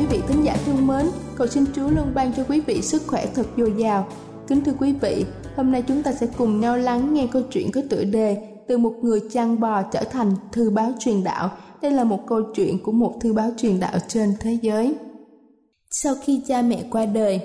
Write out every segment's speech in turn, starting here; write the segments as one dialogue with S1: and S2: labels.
S1: quý vị thính giả thương mến, cầu xin Chúa luôn ban cho quý vị sức khỏe thật dồi dào. Kính thưa quý vị, hôm nay chúng ta sẽ cùng nhau lắng nghe câu chuyện có tựa đề Từ một người chăn bò trở thành thư báo truyền đạo. Đây là một câu chuyện của một thư báo truyền đạo trên thế giới. Sau khi cha mẹ qua đời,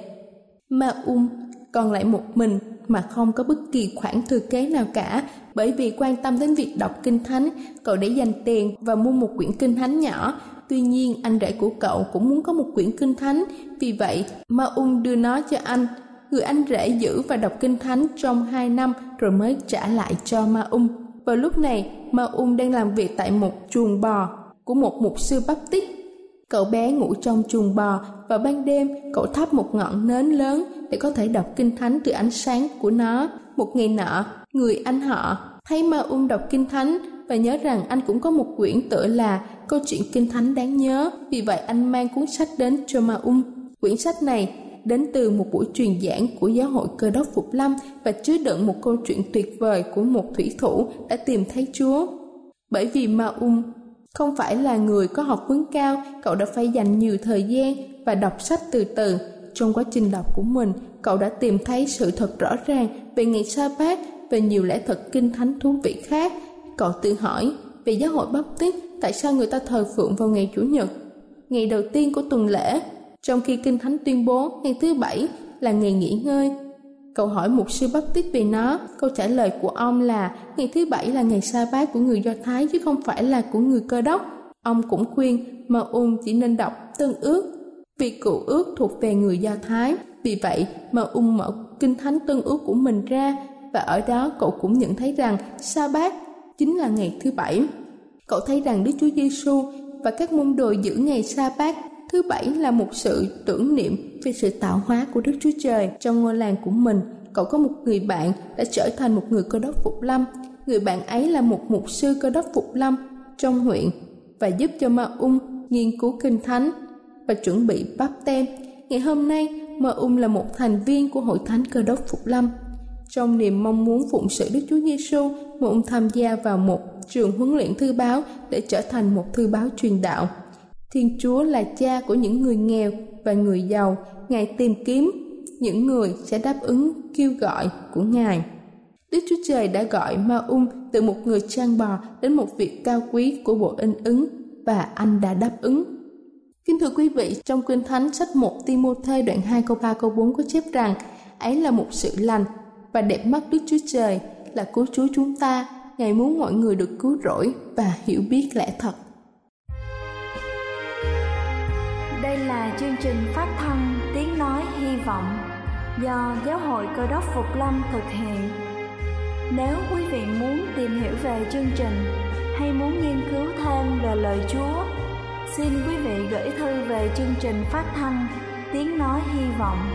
S1: Ma Um còn lại một mình mà không có bất kỳ khoản thừa kế nào cả bởi vì quan tâm đến việc đọc kinh thánh cậu để dành tiền và mua một quyển kinh thánh nhỏ tuy nhiên, anh rể của cậu cũng muốn có một quyển kinh thánh. Vì vậy ma ung đưa nó cho anh. Người anh rể giữ và đọc kinh thánh trong hai năm rồi mới trả lại cho ma ung. Vào lúc này, ma ung đang làm việc tại một chuồng bò của một mục sư bắp tích. cậu bé ngủ trong chuồng bò và ban đêm cậu thắp một ngọn nến lớn để có thể đọc kinh thánh từ ánh sáng của nó. Một ngày nọ, người anh họ thấy ma ung đọc kinh thánh và nhớ rằng anh cũng có một quyển tựa là câu chuyện kinh thánh đáng nhớ. Vì vậy anh mang cuốn sách đến cho ma ung quyển sách này đến từ một buổi truyền giảng của giáo hội cơ đốc phục lâm và chứa đựng một câu chuyện tuyệt vời của một thủy thủ đã tìm thấy chúa. Bởi vì ma ung không phải là người có học vấn cao, cậu đã phải dành nhiều thời gian và đọc sách từ từ. Trong quá trình đọc của mình, cậu đã tìm thấy sự thật rõ ràng về ngày sa bát và nhiều lẽ thật kinh thánh thú vị khác cậu tự hỏi về giáo hội bắp tít tại sao người ta thờ phượng vào ngày chủ nhật, ngày đầu tiên của tuần lễ, trong khi kinh thánh tuyên bố ngày thứ bảy là ngày nghỉ ngơi. Cậu hỏi mục sư bắp tít về nó, câu trả lời của ông là ngày thứ bảy là ngày sa bát của người do thái chứ không phải là của người cơ đốc. Ông cũng khuyên mà ung chỉ nên đọc tân ước, vì cựu ước thuộc về người do thái. Vì vậy mà ung mở kinh thánh tân ước của mình ra và ở đó cậu cũng nhận thấy rằng sa bát chính là ngày thứ bảy. Cậu thấy rằng Đức Chúa Giêsu và các môn đồ giữ ngày sa bát thứ bảy là một sự tưởng niệm về sự tạo hóa của Đức Chúa Trời trong ngôi làng của mình. Cậu có một người bạn đã trở thành một người cơ đốc phục lâm. Người bạn ấy là một mục sư cơ đốc phục lâm trong huyện và giúp cho Ma Ung nghiên cứu kinh thánh và chuẩn bị bắp tem. Ngày hôm nay, Ma Ung là một thành viên của hội thánh cơ đốc phục lâm trong niềm mong muốn phụng sự Đức Chúa Giêsu, ông tham gia vào một trường huấn luyện thư báo để trở thành một thư báo truyền đạo. Thiên Chúa là cha của những người nghèo và người giàu, Ngài tìm kiếm những người sẽ đáp ứng kêu gọi của Ngài. Đức Chúa Trời đã gọi Ma Ung từ một người trang bò đến một việc cao quý của bộ in ứng và anh đã đáp ứng. Kính thưa quý vị, trong Kinh Thánh sách 1 Timothée đoạn 2 câu 3 câu 4 có chép rằng ấy là một sự lành và đẹp mắt Đức Chúa Trời là cứu Chúa chúng ta. Ngài muốn mọi người được cứu rỗi và hiểu biết lẽ thật.
S2: Đây là chương trình phát thanh Tiếng Nói Hy Vọng do Giáo hội Cơ đốc Phục Lâm thực hiện. Nếu quý vị muốn tìm hiểu về chương trình hay muốn nghiên cứu thêm về lời Chúa, xin quý vị gửi thư về chương trình phát thanh Tiếng Nói Hy Vọng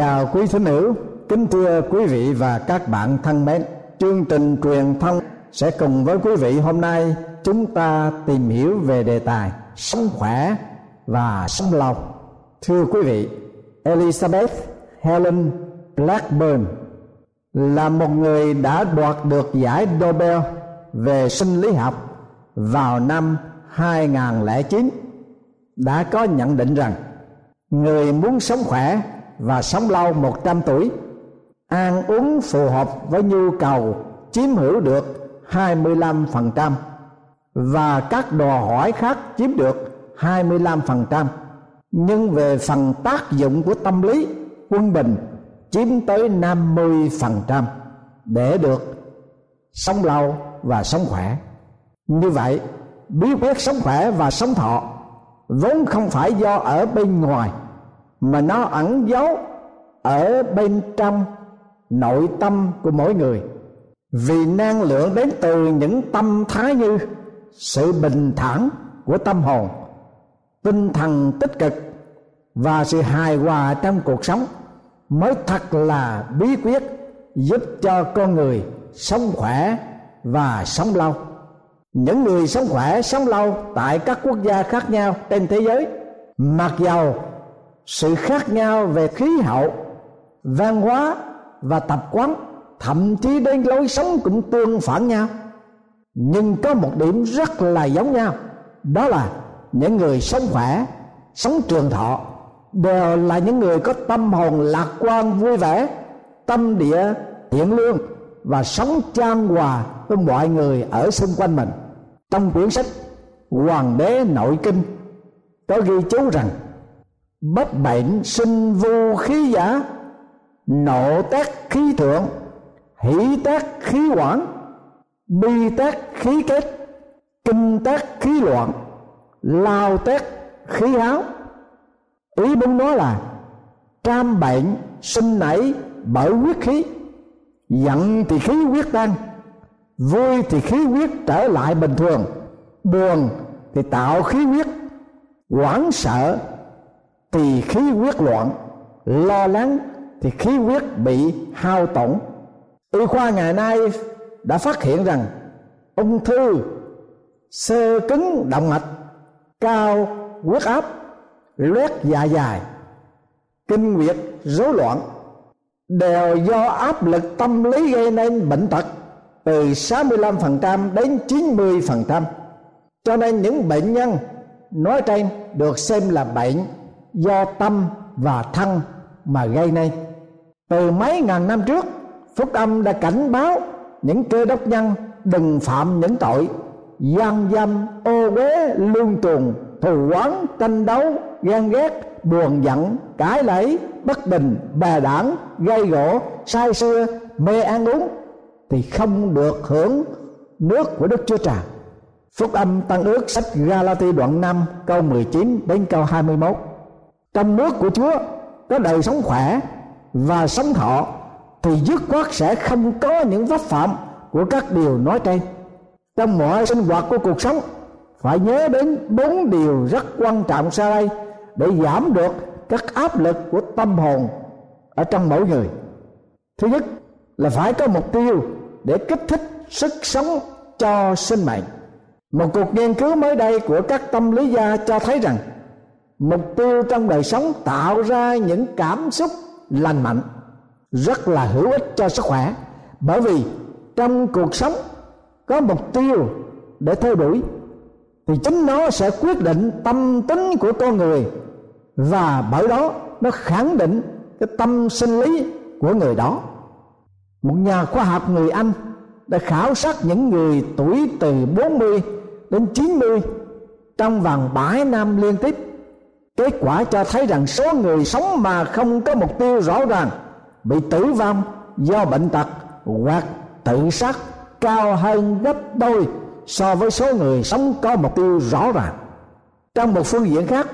S3: Chào quý thính hữu, kính thưa quý vị và các bạn thân mến. Chương trình truyền thông sẽ cùng với quý vị hôm nay chúng ta tìm hiểu về đề tài sống khỏe và sống lâu. Thưa quý vị, Elizabeth Helen Blackburn là một người đã đoạt được giải Nobel về sinh lý học vào năm 2009 đã có nhận định rằng người muốn sống khỏe và sống lâu 100 tuổi. Ăn uống phù hợp với nhu cầu, chiếm hữu được 25% và các đòi hỏi khác chiếm được 25% nhưng về phần tác dụng của tâm lý, quân bình, chiếm tới 50% để được sống lâu và sống khỏe. Như vậy, bí quyết sống khỏe và sống thọ vốn không phải do ở bên ngoài mà nó ẩn giấu ở bên trong nội tâm của mỗi người. Vì năng lượng đến từ những tâm thái như sự bình thản của tâm hồn, tinh thần tích cực và sự hài hòa trong cuộc sống mới thật là bí quyết giúp cho con người sống khỏe và sống lâu. Những người sống khỏe, sống lâu tại các quốc gia khác nhau trên thế giới, mặc dầu sự khác nhau về khí hậu, văn hóa và tập quán, thậm chí đến lối sống cũng tương phản nhau. Nhưng có một điểm rất là giống nhau, đó là những người sống khỏe, sống trường thọ đều là những người có tâm hồn lạc quan vui vẻ, tâm địa thiện lương và sống trang hòa với mọi người ở xung quanh mình. Trong quyển sách hoàng đế nội kinh có ghi chú rằng bất bệnh sinh vô khí giả, nộ tác khí thượng, hỷ tác khí quản bi tác khí kết, kinh tác khí loạn, lao tác khí háo. Ý muốn nói là, cam bệnh sinh nảy bởi huyết khí, giận thì khí huyết tăng vui thì khí huyết trở lại bình thường, buồn thì tạo khí huyết, hoảng sợ thì khí huyết loạn, lo lắng, thì khí huyết bị hao tổn y khoa ngày nay đã phát hiện rằng ung thư, sơ cứng động mạch, cao huyết áp, loét dạ dày kinh nguyệt, rối loạn, đều do áp lực tâm lý gây nên bệnh tật từ 65% đến 90%. Cho nên những bệnh nhân nói trên được xem là bệnh do tâm và thân mà gây nên. Từ mấy ngàn năm trước, Phúc Âm đã cảnh báo những cơ đốc nhân đừng phạm những tội gian dâm, ô uế, lương tuồng, thù oán, tranh đấu, ghen ghét, buồn giận, cãi lẫy, bất bình, bè đảng, gây gỗ, sai xưa, mê ăn uống thì không được hưởng nước của Đức Chúa Trời. Phúc âm Tăng ước sách Galati đoạn 5 câu 19 đến câu 21. Trong nước của Chúa, có đời sống khỏe và sống thọ, thì dứt khoát sẽ không có những vấp phạm của các điều nói trên. Trong mọi sinh hoạt của cuộc sống, phải nhớ đến bốn điều rất quan trọng sau đây để giảm được các áp lực của tâm hồn ở trong mỗi người. Thứ nhất là phải có mục tiêu để kích thích sức sống cho sinh mệnh một cuộc nghiên cứu mới đây của các tâm lý gia cho thấy rằng mục tiêu trong đời sống tạo ra những cảm xúc lành mạnh, rất là hữu ích cho sức khỏe. Bởi vì trong cuộc sống có mục tiêu để theo đuổi, thì chính nó sẽ quyết định tâm tính của con người. Và bởi đó, nó khẳng định cái tâm sinh lý của người đó. Một nhà khoa học người Anh đã khảo sát những người tuổi từ 40 đến 90 trong vòng 7 năm liên tiếp kết quả cho thấy rằng số người sống mà không có mục tiêu rõ ràng, bị tử vong do bệnh tật hoặc tự sát cao hơn gấp đôi so với số người sống có mục tiêu rõ ràng. Trong một phương diện khác,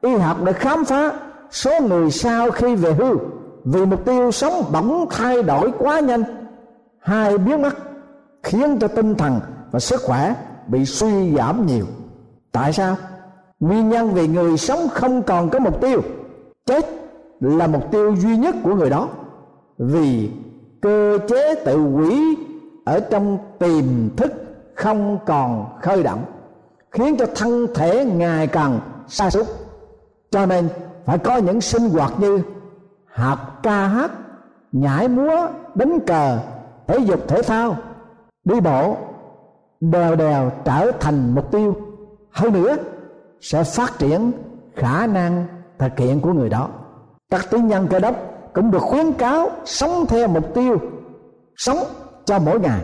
S3: y học đã khám phá số người sau khi về hưu vì mục tiêu sống bỗng thay đổi quá nhanh. Hai biến mất khiến cho tinh thần và sức khỏe bị suy giảm nhiều. Tại sao? Nguyên nhân, vì người sống không còn có mục tiêu. Chết là mục tiêu duy nhất của người đó. Vì cơ chế tự quỷ ở trong tiềm thức không còn khơi động khiến cho thân thể ngày càng sa sút. Cho nên phải có những sinh hoạt như học ca hát, nhảy múa, đánh cờ, thể dục, thể thao, đi bộ đều đều trở thành mục tiêu. Hơn nữa sẽ phát triển khả năng thực hiện của người đó. Các tín nhân cơ đốc cũng được khuyến cáo sống theo mục tiêu, sống cho mỗi ngày.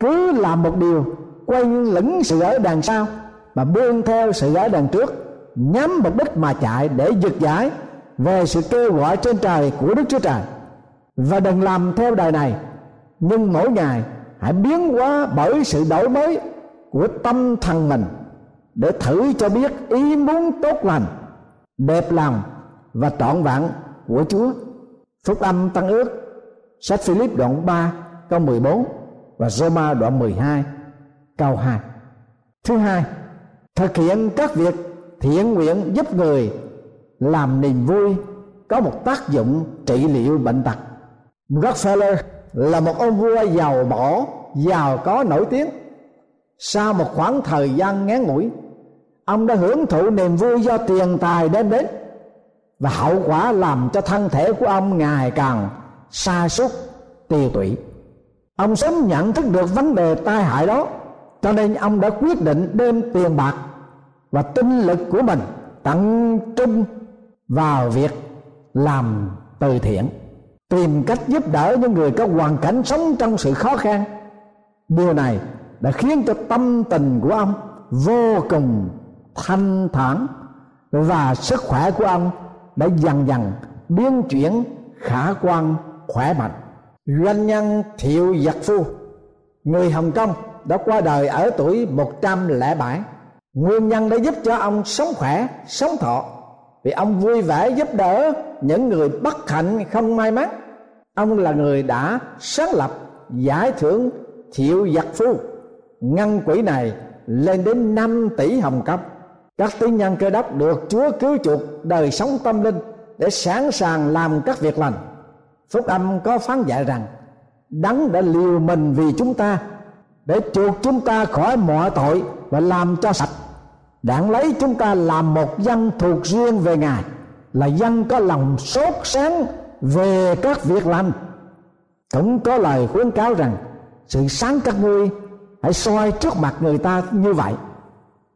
S3: Cứ làm một điều quay lẫn sự ở đằng sau mà bươn theo sự ở đằng trước, nhắm mục đích mà chạy để giật giải về sự kêu gọi trên trời của Đức Chúa Trời. Và đừng làm theo đời này, nhưng mỗi ngày hãy biến hóa bởi sự đổi mới của tâm thần mình để thử cho biết ý muốn tốt lành, đẹp lòng và trọn vẹn của Chúa. Phúc âm Tăng ước, sách Philip đoạn 3 câu 14 và Roma đoạn 12 câu 2 Thứ hai, thực hiện các việc thiện nguyện giúp người, làm niềm vui, có một tác dụng trị liệu bệnh tật. Rockefeller là một ông vua giàu mỏ giàu có nổi tiếng. Sau một khoảng thời gian ngắn ngủi ông đã hưởng thụ niềm vui do tiền tài đem đến. Và hậu quả làm cho thân thể của ông ngày càng sa sút tiêu tụy ông sớm nhận thức được vấn đề tai hại đó, cho nên ông đã quyết định đem tiền bạc và tinh lực của mình tận trung vào việc làm từ thiện, tìm cách giúp đỡ những người có hoàn cảnh sống trong sự khó khăn. Điều này đã khiến cho tâm tình của ông vô cùng thanh thản và sức khỏe của ông đã dần dần biến chuyển khả quan, khỏe mạnh. Doanh nhân thiệu giật phu, người hồng kông, đã qua đời ở tuổi 107 nguyên nhân đã giúp cho ông sống khỏe, sống thọ. Vì ông vui vẻ giúp đỡ những người bất hạnh không may mắn. Ông là người đã sáng lập, giải thưởng thiệu giặc phu. Ngân quỹ này lên đến 5 tỷ hồng kông các tín nhân cơ đốc được Chúa cứu chuộc đời sống tâm linh để sẵn sàng làm các việc lành. Phúc âm có phán dạy rằng, đấng đã liều mình vì chúng ta để chuộc chúng ta khỏi mọi tội và làm cho sạch. Đặng lấy chúng ta làm một dân thuộc riêng về ngài, là dân có lòng sốt sáng về các việc lành. Cũng có lời khuyến cáo rằng, sự sáng các ngươi hãy soi trước mặt người ta như vậy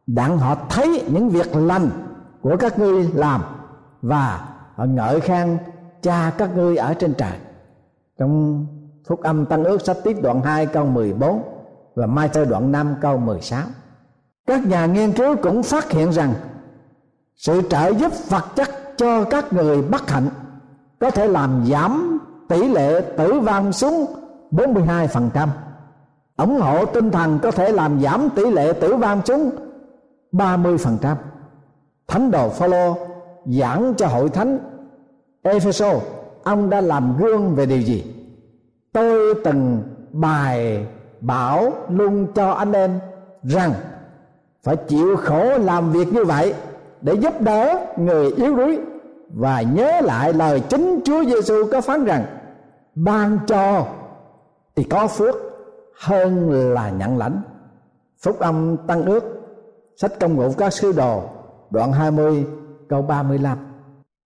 S3: đặng họ thấy những việc lành của các ngươi làm và họ ngợi khen cha các ngươi ở trên trời trong phúc âm tăng ước sách tiết đoạn 2 câu 14 và mai thơ đoạn 5 câu 16 các nhà nghiên cứu cũng phát hiện rằng sự trợ giúp vật chất cho các người bất hạnh có thể làm giảm tỷ lệ tử vong xuống 42%. ủng hộ tinh thần có thể làm giảm tỷ lệ tử vong xuống 30%. Thánh đồ Phaolô giảng cho hội thánh Epheso, ông đã làm gương về điều gì? Tôi từng bài bảo luôn cho anh em rằng phải chịu khổ làm việc như vậy để giúp đỡ người yếu đuối và nhớ lại lời chính Chúa Giêsu có phán rằng, ban cho thì có phước hơn là nhận lãnh phúc âm tăng ước sách công vụ các sứ đồ, đoạn 20 câu 35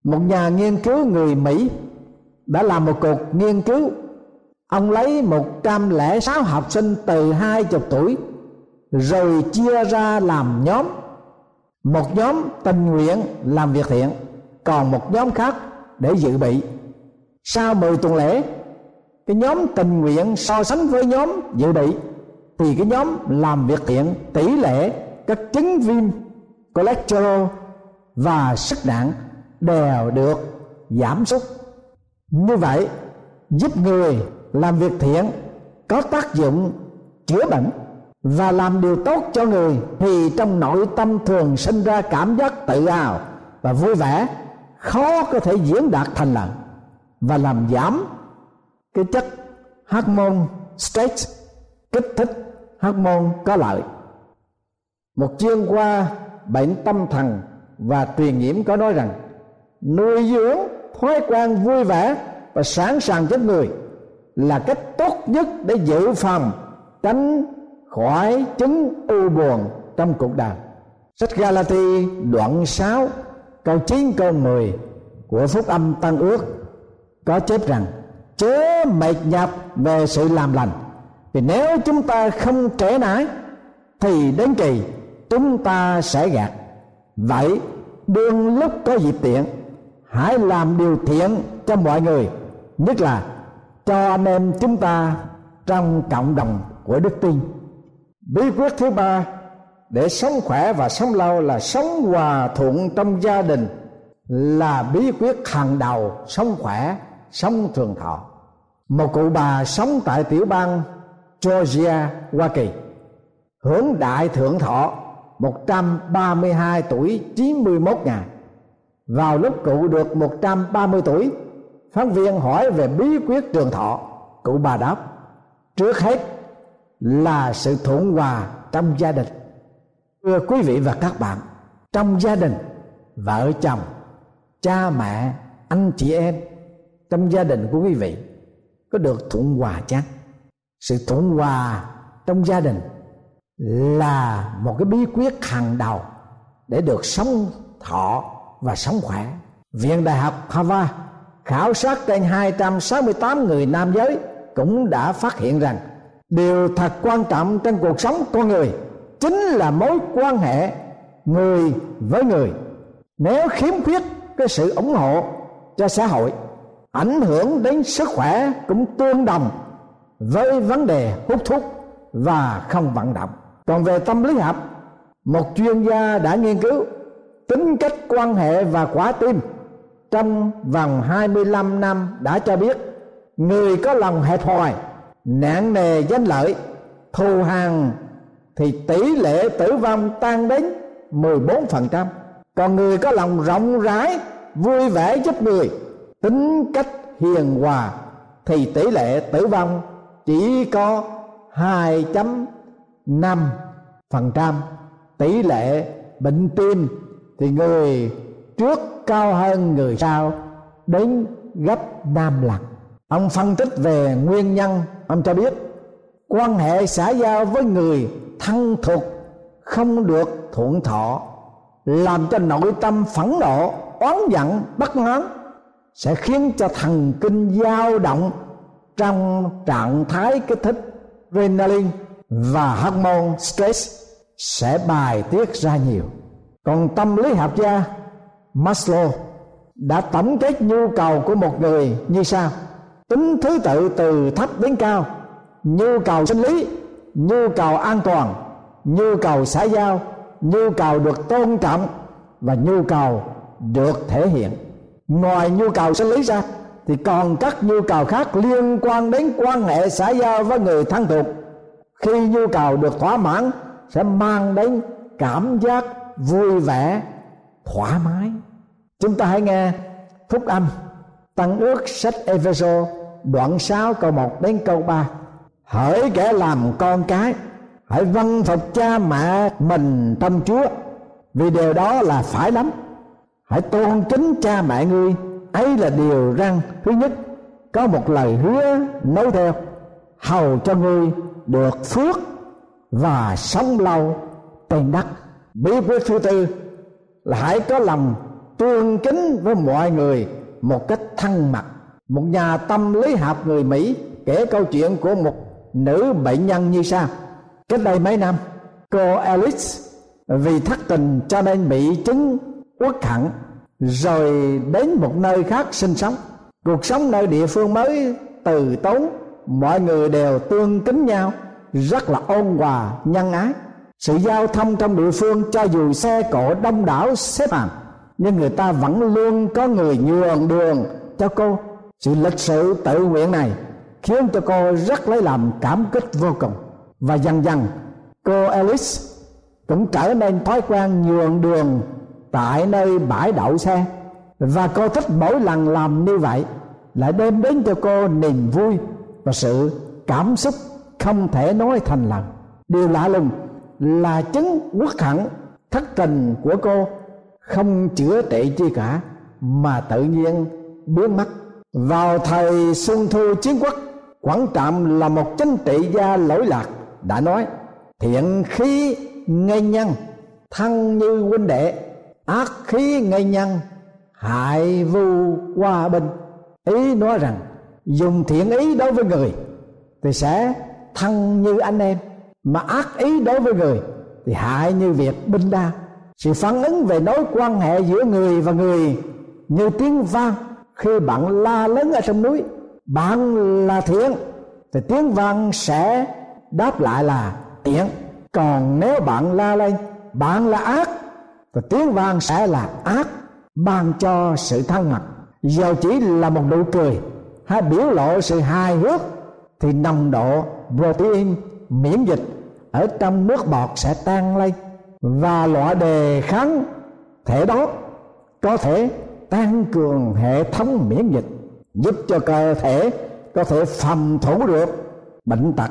S3: một nhà nghiên cứu người Mỹ đã làm một cuộc nghiên cứu. Ông lấy 106 học sinh từ 20 tuổi, rồi chia ra làm nhóm. Một nhóm tình nguyện làm việc thiện, còn một nhóm khác để dự bị. Sau 10 tuần lễ, cái nhóm tình nguyện so sánh với nhóm dự bị, thì cái nhóm làm việc thiện tỷ lệ các chứng viêm cholesterol và sức nặng đều được giảm sút. Như vậy, giúp người làm việc thiện có tác dụng chữa bệnh và làm điều tốt cho người thì trong nội tâm thường sinh ra cảm giác tự hào và vui vẻ, khó có thể diễn đạt thành lời và làm giảm cái chất hormone stress, kích thích hormone có lợi một chương qua bệnh tâm thần và truyền nhiễm có nói rằng, nuôi dưỡng thói quen vui vẻ và sẵn sàng chết người là cách tốt nhất để dự phòng tránh khỏi chứng u buồn trong cuộc đời. Sách Galati đoạn 6 câu 9 câu 10 của phúc âm tăng ước có chép rằng, chớ mệt nhọc về sự làm lành, vì nếu chúng ta không trễ nải, thì đến kỳ chúng ta sẽ gạt. Vậy đương lúc có dịp tiện hãy làm điều thiện cho mọi người nhất là cho anh em chúng ta trong cộng đồng của đức tin. Bí quyết thứ ba để sống khỏe và sống lâu là sống hòa thuận trong gia đình là bí quyết hàng đầu sống khỏe sống thường thọ. Một cụ bà sống tại tiểu bang Georgia, Hoa Kỳ hưởng đại thượng thọ. 132 tuổi 91 ngày. Vào lúc cụ được 130 tuổi, phóng viên hỏi về bí quyết trường thọ. Cụ bà đáp, trước hết là sự thuận hòa trong gia đình. Thưa quý vị và các bạn, trong gia đình, vợ chồng, cha mẹ, anh chị em, trong gia đình của quý vị có được thuận hòa chăng? Sự thuận hòa trong gia đình là một cái bí quyết hàng đầu để được sống thọ và sống khỏe. Viện đại học Harvard khảo sát trên 268 người nam giới cũng đã phát hiện rằng điều thật quan trọng trong cuộc sống con người chính là mối quan hệ người với người. Nếu khiếm khuyết cái sự ủng hộ cho xã hội, ảnh hưởng đến sức khỏe cũng tương đồng với vấn đề hút thuốc và không vận động còn về tâm lý học, một chuyên gia đã nghiên cứu tính cách quan hệ và quả tim trong vòng 25 năm đã cho biết người có lòng hẹp hòi nạn nề danh lợi, thù hàng thì tỷ lệ tử vong tăng đến 14% còn người có lòng rộng rãi, vui vẻ giúp người, tính cách hiền hòa thì tỷ lệ tử vong chỉ có 2.5% tỷ lệ bệnh tim thì người trước cao hơn người sau đến gấp năm lần. Ông phân tích về nguyên nhân. Ông cho biết quan hệ xã giao với người thân thuộc không được thuận thọ, làm cho nội tâm phẫn nộ, oán giận, bất mãn sẽ khiến cho thần kinh dao động trong trạng thái kích thích adrenaline và hormone stress sẽ bài tiết ra nhiều. Còn tâm lý học gia Maslow đã tổng kết nhu cầu của một người như sau. Tính thứ tự từ thấp đến cao, nhu cầu sinh lý, nhu cầu an toàn, nhu cầu xã giao, nhu cầu được tôn trọng và nhu cầu được thể hiện. Ngoài nhu cầu sinh lý ra, thì còn các nhu cầu khác liên quan đến quan hệ xã giao với người thân thuộc khi nhu cầu được thỏa mãn, sẽ mang đến cảm giác vui vẻ, thoải mái. Chúng ta hãy nghe phúc âm, tăng ước sách Epheso đoạn 6 câu 1 đến câu 3 hỡi kẻ làm con cái, hãy vâng phục cha mẹ mình trong Chúa, vì điều đó là phải lắm. Hãy tôn kính cha mẹ ngươi, ấy là điều răng thứ nhất. Có một lời hứa nói theo, hầu cho ngươi được phước và sống lâu trên đất. Bí quyết thứ tư là hãy có lòng tương kính với mọi người một cách thân mật. Một nhà tâm lý học người mỹ kể câu chuyện của một nữ bệnh nhân như sau. Cách đây mấy năm, cô Alice vì thất tình cho nên bị chứng uất hận, rồi đến một nơi khác sinh sống. Cuộc sống nơi địa phương mới từ tốn mọi người đều tương kính nhau, rất là ôn hòa, nhân ái. Sự giao thông trong địa phương cho dù xe cộ đông đảo xếp hàng, nhưng người ta vẫn luôn có người nhường đường cho cô. Sự lịch sự tự nguyện này khiến cho cô rất lấy làm cảm kích vô cùng. Và dần dần, cô Alice cũng trở nên thói quen nhường đường tại nơi bãi đậu xe. Và cô thích mỗi lần làm như vậy lại đem đến cho cô niềm vui và sự cảm xúc không thể nói thành lời. Điều lạ lùng là chứng quốc hẳn thất tình của cô không chữa trị chi cả, mà tự nhiên biến mất. Vào thời xuân thu chiến quốc, quảng trạm là một chính trị gia lỗi lạc, đã nói, thiện khí ngây nhân thân như huynh đệ, ác khí ngây nhân, hại vu qua binh ý nói rằng dùng thiện ý đối với người, thì sẽ thân như anh em. Mà ác ý đối với người, thì hại như việc binh đa sự phản ứng về mối quan hệ giữa người và người như tiếng vang. Khi bạn la lớn ở trong núi, bạn là thiện, thì tiếng vang sẽ đáp lại là thiện còn nếu bạn la lên, bạn là ác, thì tiếng vang sẽ là ác, ban cho sự thân mật. Dù chỉ là một nụ cười hay biểu lộ sự hài hước thì nồng độ protein miễn dịch ở trong nước bọt sẽ tan lên và loại đề kháng thể đó có thể tăng cường hệ thống miễn dịch, giúp cho cơ thể có thể phòng thủ được bệnh tật.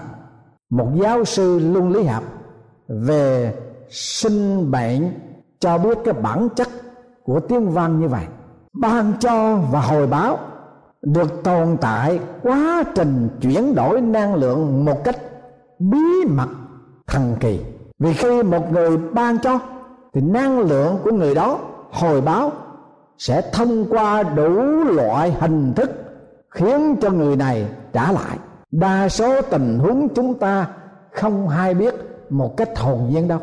S3: Một giáo sư luân lý học về sinh bệnh cho biết cái bản chất của tiếng văn như vậy. Ban cho và hồi báo được tồn tại, quá trình chuyển đổi năng lượng một cách bí mật, thần kỳ. Vì khi một người ban cho, thì năng lượng của người đó hồi báo sẽ thông qua đủ loại hình thức khiến cho người này trả lại. Đa số tình huống chúng ta không hay biết một cách hồn nhiên đâu.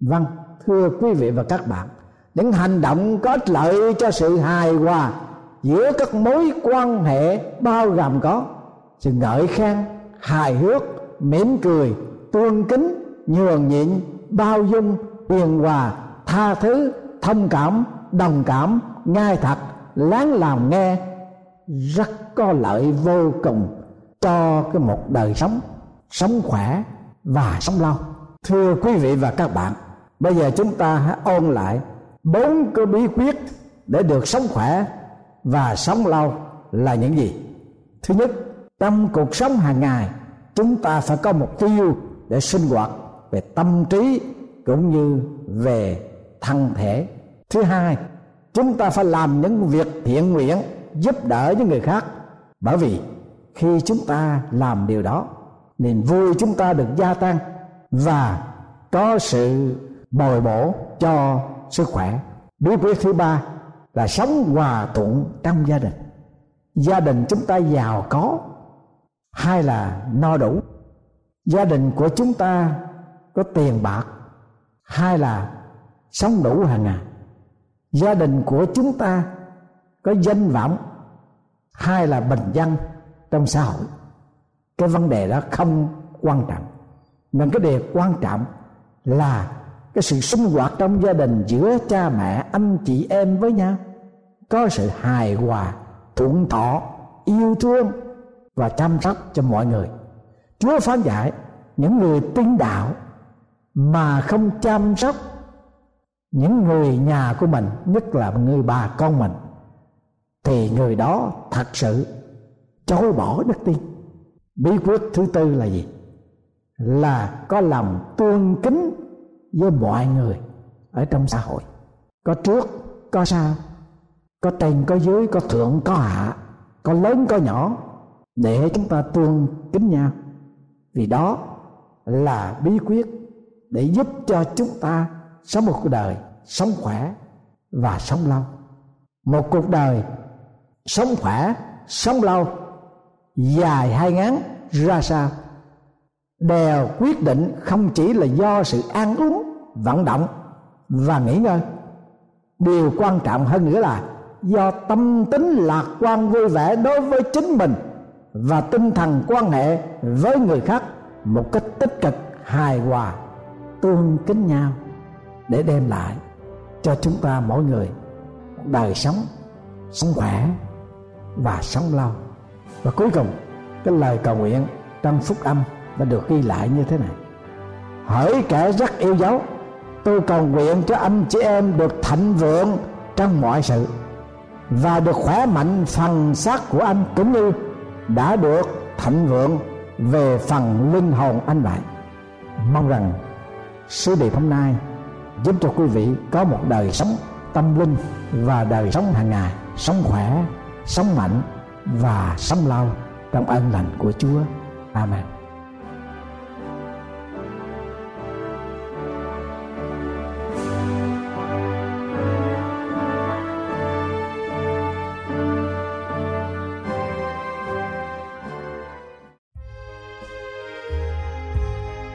S3: Vâng thưa quý vị và các bạn, những hành động có ích lợi cho sự hài hòa giữa các mối quan hệ bao gồm có sự ngợi khen, hài hước, mỉm cười tương kính, nhường nhịn, bao dung, hiền hòa, tha thứ, thông cảm, đồng cảm, ngay thật láng làm nghe, rất có lợi vô cùng cho cái một đời sống sống khỏe và sống lâu. Thưa quý vị và các bạn, bây giờ chúng ta hãy ôn lại bốn cái bí quyết để được sống khỏe và sống lâu là những gì? Thứ nhất, trong cuộc sống hàng ngày, chúng ta phải có mục tiêu để sinh hoạt về tâm trí cũng như về thân thể. Thứ hai, chúng ta phải làm những việc thiện nguyện giúp đỡ những người khác. Bởi vì khi chúng ta làm điều đó, niềm vui chúng ta được gia tăng và có sự bồi bổ cho sức khỏe. Bí quyết thứ ba là sống hòa thuận trong gia đình. Gia đình chúng ta giàu có hay là no đủ. Gia đình của chúng ta có tiền bạc hay là sống đủ hàng ngày. Gia đình của chúng ta có danh vọng hay là bình dân trong xã hội. Cái vấn đề đó không quan trọng. Nên cái điều quan trọng là cái sự sinh hoạt trong gia đình giữa cha mẹ, anh chị em với nhau có sự hài hòa thuận thọ, yêu thương và chăm sóc cho mọi người. Chúa phán dạy, những người tin đạo mà không chăm sóc những người nhà của mình, nhất là người bà con mình, thì người đó thật sự chối bỏ đức tin. Bí quyết thứ tư là gì? Là có lòng tương kính với mọi người ở trong xã hội. Có trước, có sau. Có trên có dưới, có thượng, có hạ, có lớn, có nhỏ. Để chúng ta tương kính nhau. Vì đó là bí quyết để giúp cho chúng ta sống một cuộc đời sống khỏe và sống lâu. Một cuộc đời sống khỏe, sống lâu dài hay ngắn ra sao? Đều quyết định không chỉ là do sự ăn uống, vận động và nghỉ ngơi. Điều quan trọng hơn nữa là do tâm tính lạc quan vui vẻ đối với chính mình và tinh thần quan hệ với người khác một cách tích cực, hài hòa tương kính nhau. Để đem lại cho chúng ta mỗi người đời sống sống khỏe và sống lâu. Và cuối cùng, cái lời cầu nguyện trong phúc âm đã được ghi lại như thế này hỡi kẻ rất yêu dấu, tôi cầu nguyện cho anh chị em được thịnh vượng trong mọi sự và được khỏe mạnh phần xác của anh cũng như đã được thịnh vượng về phần linh hồn anh vậy mong rằng sứ điệp hôm nay giúp cho quý vị có một đời sống tâm linh và đời sống hàng ngày sống khỏe, sống mạnh và sống lâu trong ân lành của Chúa. Amen.